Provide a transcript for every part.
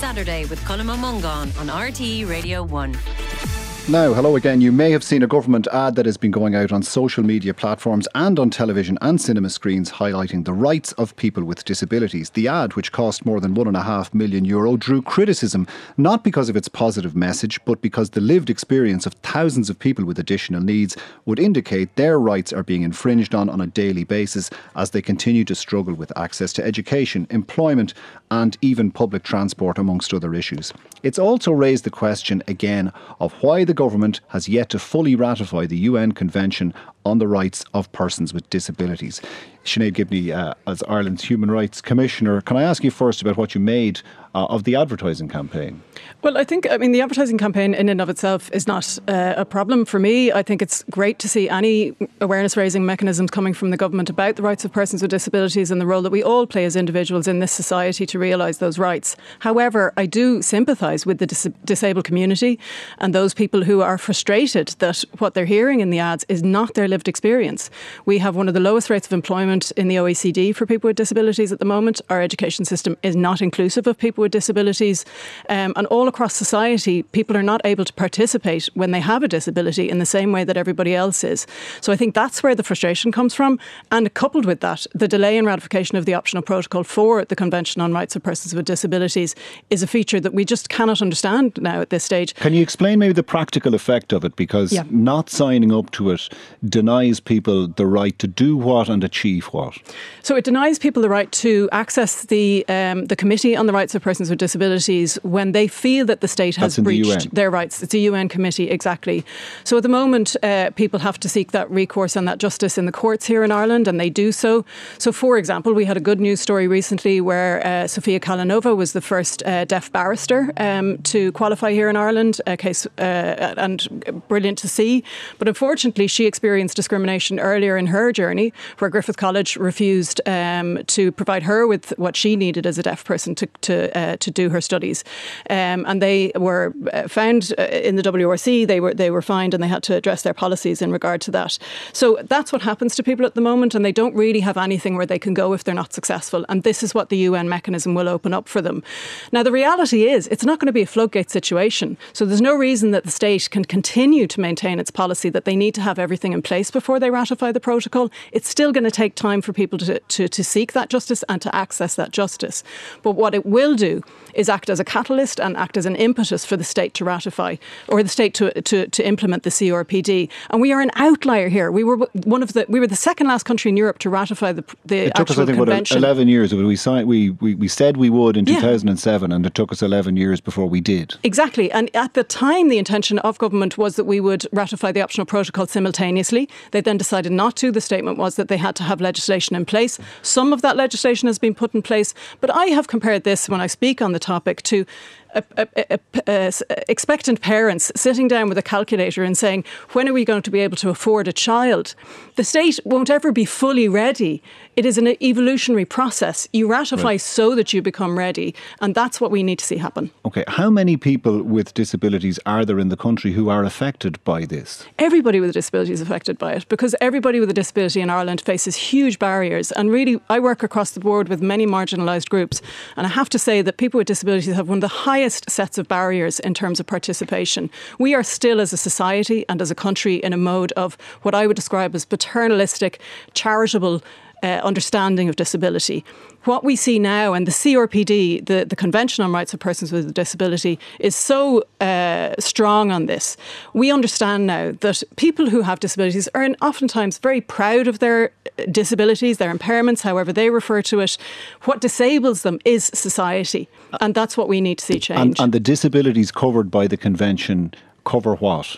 Saturday with Colm Mungan on RTE Radio 1. Now, hello again. You may have seen a government ad that has been going out on social media platforms and on television and cinema screens highlighting the rights of people with disabilities. The ad, which cost more than one and a half million euro, drew criticism not because of its positive message, but because the lived experience of thousands of people with additional needs would indicate their rights are being infringed on on a daily basis as they continue to struggle with access to education, employment, and even public transport, amongst other issues. It's also raised the question again of why the government has yet to fully ratify the UN Convention on the Rights of Persons with Disabilities. Sinéad Gibney, uh, as Ireland's Human Rights Commissioner, can I ask you first about what you made uh, of the advertising campaign? Well, I think, I mean, the advertising campaign in and of itself is not uh, a problem for me. I think it's great to see any awareness raising mechanisms coming from the government about the rights of persons with disabilities and the role that we all play as individuals in this society to realise those rights. However, I do sympathise with the dis- disabled community and those people who are frustrated that what they're hearing in the ads is not their lived experience. We have one of the lowest rates of employment in the OECD for people with disabilities at the moment. Our education system is not inclusive of people with disabilities. Um, and all across society, people are not able to participate when they have a disability in the same way that everybody else is. So I think that's where the frustration comes from. And coupled with that, the delay in ratification of the optional protocol for the Convention on Rights of Persons with Disabilities is a feature that we just cannot understand now at this stage. Can you explain maybe the practical effect of it? Because yeah. not signing up to it denies people the right to do what and achieve what? So it denies people the right to access the um, the Committee on the Rights of Persons with Disabilities when they feel that the state has breached the their rights. It's a UN committee, exactly. So at the moment, uh, people have to seek that recourse and that justice in the courts here in Ireland, and they do so. So, for example, we had a good news story recently where uh, Sofia Kalanova was the first uh, deaf barrister um, to qualify here in Ireland. A case uh, and brilliant to see, but unfortunately, she experienced discrimination earlier in her journey, where Griffith College refused um, to provide her with what she needed as a deaf person to to, uh, to do her studies, um, and they were uh, found uh, in the WRC. They were they were fined, and they had to address their policies in regard to that. So that's what happens to people at the moment, and they don't really have anything where they can go if they're not successful. And this is what the UN mechanism will open up for them. Now, the reality is, it's not going to be a floodgate situation. So there's no reason that the state can continue to maintain its policy that they need to have everything in place before they ratify the protocol. It's still going to take time for people to, to, to seek that justice and to access that justice. But what it will do is act as a catalyst and act as an impetus for the state to ratify or the state to, to, to implement the CRPD. And we are an outlier here. We were one of the we were the second last country in Europe to ratify the, the it took us, I think, convention. What, 11 years. We, signed, we, we, we said we would in 2007 yeah. and it took us 11 years before we did. Exactly. And at the time, the intention of government was that we would ratify the optional protocol simultaneously. They then decided not to. The statement was that they had to have legislation in place. Some of that legislation has been put in place. But I have compared this when I speak on the topic to expectant parents sitting down with a calculator and saying, when are we going to be able to afford a child? The state won't ever be fully ready. It is an evolutionary process. You ratify right. so that you become ready, and that's what we need to see happen. Okay, how many people with disabilities are there in the country who are affected by this? Everybody with a disability is affected by it because everybody with a disability in Ireland faces huge barriers. And really, I work across the board with many marginalised groups, and I have to say that people with disabilities have one of the highest sets of barriers in terms of participation. We are still, as a society and as a country, in a mode of what I would describe as paternalistic, charitable uh, understanding of disability. What we see now, and the CRPD, the, the Convention on Rights of Persons with a Disability, is so uh, strong on this. We understand now that people who have disabilities are oftentimes very proud of their disabilities, their impairments, however they refer to it. What disables them is society, and that's what we need to see change. And, and the disabilities covered by the Convention cover what?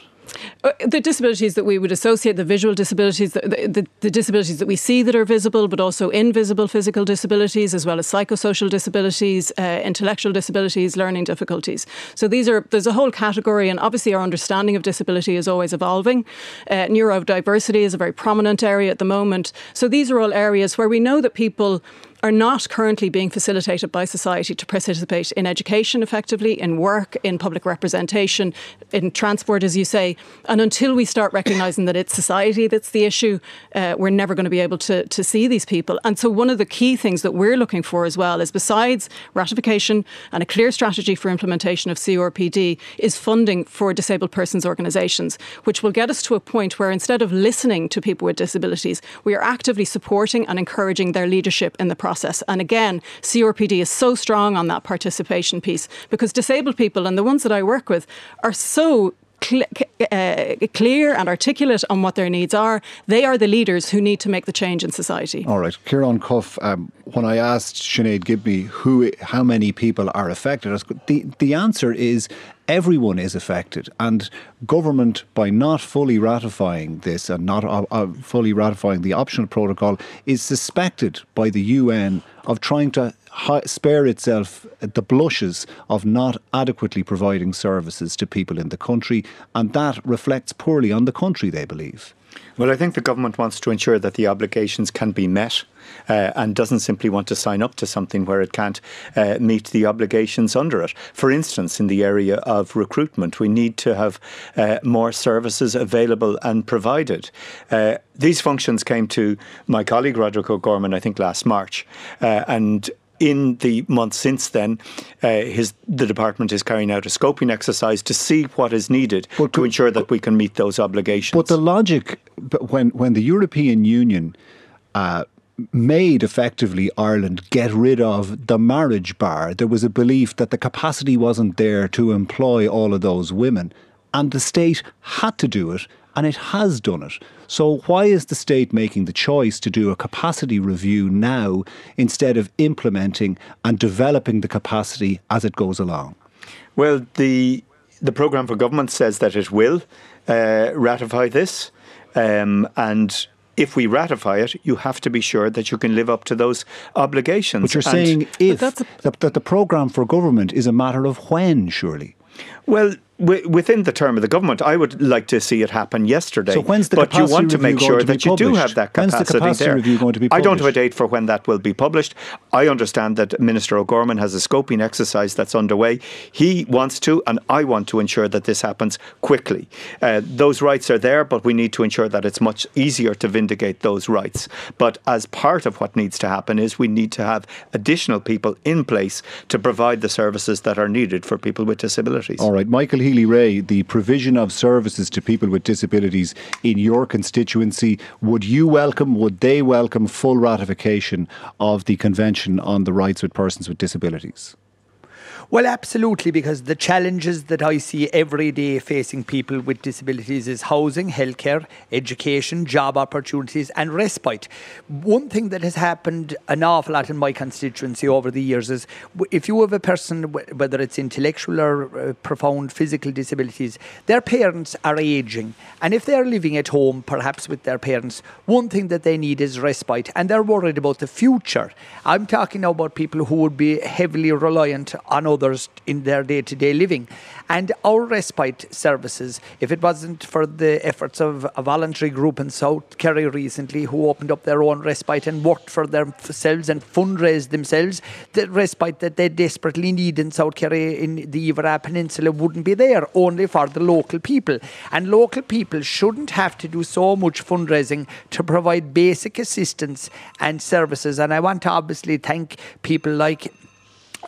Uh, the disabilities that we would associate, the visual disabilities, the, the, the, disabilities that we see that are visible, but also invisible physical disabilities, as well as psychosocial disabilities, uh, intellectual disabilities, learning difficulties. So these are there's a whole category, and obviously our understanding of disability is always evolving. Uh, neurodiversity is a very prominent area at the moment. So these are all areas where we know that people are not currently being facilitated by society to participate in education effectively, in work, in public representation, in transport, as you say. And until we start recognising that it's society that's the issue, uh, we're never going to be able to, to see these people. And so, one of the key things that we're looking for as well is besides ratification and a clear strategy for implementation of CRPD, is funding for disabled persons organisations, which will get us to a point where instead of listening to people with disabilities, we are actively supporting and encouraging their leadership in the process. And again, CRPD is so strong on that participation piece because disabled people and the ones that I work with are so cl- uh, clear and articulate on what their needs are. They are the leaders who need to make the change in society. All right, Ciaran Cuffe. Um, when I asked Sinéad Gibney who, how many people are affected, the the answer is everyone is affected, and government by not fully ratifying this and not uh, uh, fully ratifying the optional protocol is suspected by the UN of trying to spare itself the blushes of not adequately providing services to people in the country, and that reflects poorly on the country, they believe. Well, I think the government wants to ensure that the obligations can be met uh, and doesn't simply want to sign up to something where it can't uh, meet the obligations under it. For instance, in the area of recruitment, we need to have uh, more services available and provided. Uh, these functions came to my colleague Roderick O'Gorman, I think, last March, uh, and in the months since then, uh, his the department is carrying out a scoping exercise to see what is needed but, to ensure that we can meet those obligations. But the logic, when when the European Union. Uh, made effectively Ireland get rid of the marriage bar. There was a belief that the capacity wasn't there to employ all of those women, and the state had to do it and it has done it. So, why is the state making the choice to do a capacity review now instead of implementing and developing the capacity as it goes along? Well, the the programme for government says that it will uh, ratify this, um, and if we ratify it, you have to be sure that you can live up to those obligations. But you're and saying if that the, the programme for government is a matter of when, surely. Well, within the term of the government, I would like to see it happen yesterday. So when's the but you want to make sure that you do have that capacity when's the capacity there. Review going to be published? I don't have a date for when that will be published. I understand that Minister O'Gorman has a scoping exercise that's underway. He wants to, and I want to ensure that this happens quickly. Uh, those rights are there, but we need to ensure that it's much easier to vindicate those rights. But as part of what needs to happen is we need to have additional people in place to provide the services that are needed for people with disabilities. All right, Michael Healy-Rae, the provision of services to people with disabilities in your constituency. Would you welcome, would they welcome full ratification of the Convention on the Rights of Persons with Disabilities? Well, absolutely, because the challenges that I see every day facing people with disabilities is housing, healthcare, education, job opportunities, and respite. One thing that has happened an awful lot in my constituency over the years is if you have a person, whether it's intellectual or uh, profound physical disabilities, their parents are aging. And if they're living at home, perhaps with their parents, one thing that they need is respite, and they're worried about the future. I'm talking now about people who would be heavily reliant on other others in their day to day living. And our respite services, if it wasn't for the efforts of a voluntary group in South Kerry recently who opened up their own respite and worked for themselves and fundraised themselves, the respite that they desperately need in South Kerry in the Iveragh Peninsula wouldn't be there, only for the local people. And local people shouldn't have to do so much fundraising to provide basic assistance and services. And I want to obviously thank people like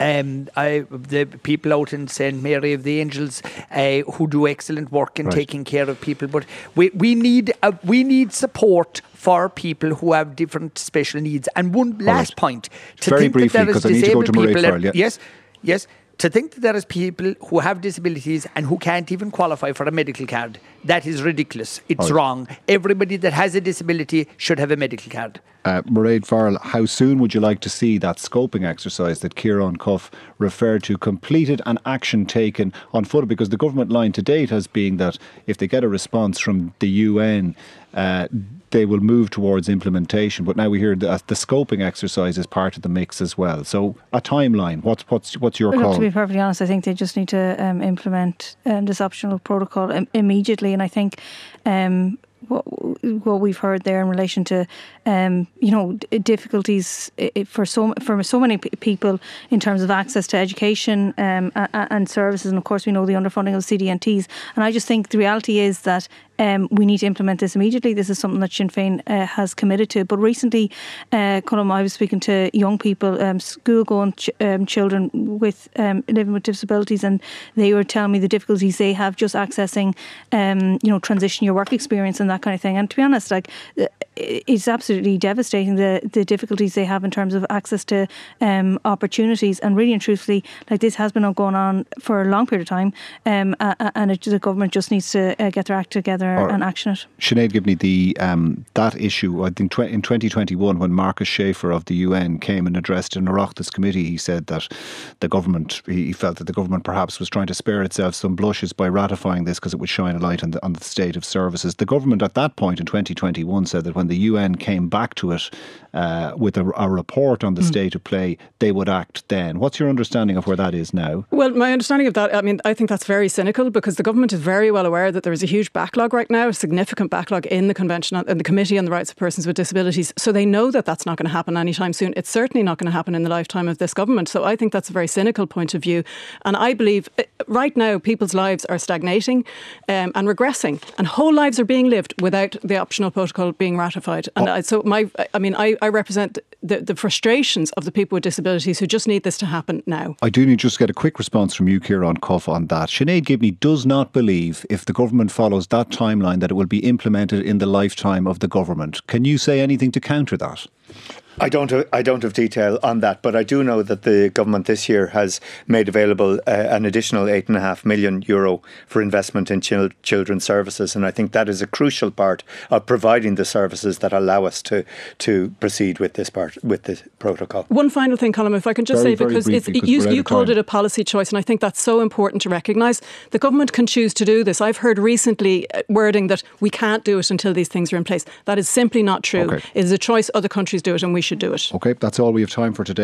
um, I, the people out in St Mary of the Angels uh, who do excellent work in right. taking care of people. But we, we need a, we need support for people who have different special needs. And one last right. point to Very think briefly, that there is disabled people. yeah. Yes, yes to think that there is people who have disabilities and who can't even qualify for a medical card, that is ridiculous. It's right. wrong. Everybody that has a disability should have a medical card. Uh, Mairéad Farrell, how soon would you like to see that scoping exercise that Ciaran Cuffe referred to completed and action taken on foot? Because the government line to date has been that if they get a response from the UN, uh, they will move towards implementation. But now we hear that the scoping exercise is part of the mix as well. So a timeline. What's what's what's your Look, call? To be perfectly honest, I think they just need to um, implement um, this optional protocol Im- immediately, and I think. Um, what, what we've heard there in relation to, um, you know, difficulties for so for so many people in terms of access to education um, and services, and of course we know the underfunding of CDNTs. And I just think the reality is that um, we need to implement this immediately. This is something that Sinn Féin uh, has committed to. But recently, uh, Colm, I was speaking to young people, um, school-going ch- um, children with um, living with disabilities, and they were telling me the difficulties they have just accessing, um, you know, transition your work experience and that kind of thing. And to be honest, like uh, it's absolutely devastating the the difficulties they have in terms of access to um, opportunities. And really and truthfully, like this has been going on for a long period of time, and it, the government just needs to uh, get their act together together and action it. Sinéad Gibney, the um, that issue, I think in 2021, when Markus Schefer of the UN came and addressed an Oireachtas committee, he said that the government, he felt that the government perhaps was trying to spare itself some blushes by ratifying this because it would shine a light on the, on the state of services. The government at that point in 2021 said that when the UN came back to it uh, with a, a, report on the mm. state of play, they would act then. What's your understanding of where that is now? Well, my understanding of that, I mean, I think that's very cynical because the government is very well aware that there is a huge backlog right now, a significant backlog in the convention and the Committee on the Rights of Persons with Disabilities. So they know that that's not going to happen anytime soon. It's certainly not going to happen in the lifetime of this government. So I think that's a very cynical point of view. And I believe uh, right now people's lives are stagnating um, and regressing, and whole lives are being lived without the optional protocol being ratified. And oh. so my, I mean, I, I represent the, the frustrations of the people with disabilities who just need this to happen now. I do need just get a quick response from you, Ciaran Cuffe, on that. Sinéad Gibney does not believe if the government follows that timeline that it will be implemented in the lifetime of the government. Can you say anything to counter that? I don't. Have, I don't have detail on that, but I do know that the government this year has made available uh, an additional eight and a half million euro for investment in chil- children's services, and I think that is a crucial part of providing the services that allow us to to proceed with this part with the protocol. One final thing, Colm, if I can just very, say because, briefly, because you, you called it a policy choice, and I think that's so important to recognise. The government can choose to do this. I've heard recently uh, wording that we can't do it until these things are in place. That is simply not true. Okay. It is a choice. Other countries do it, and we should do it. Okay, that's all we have time for today.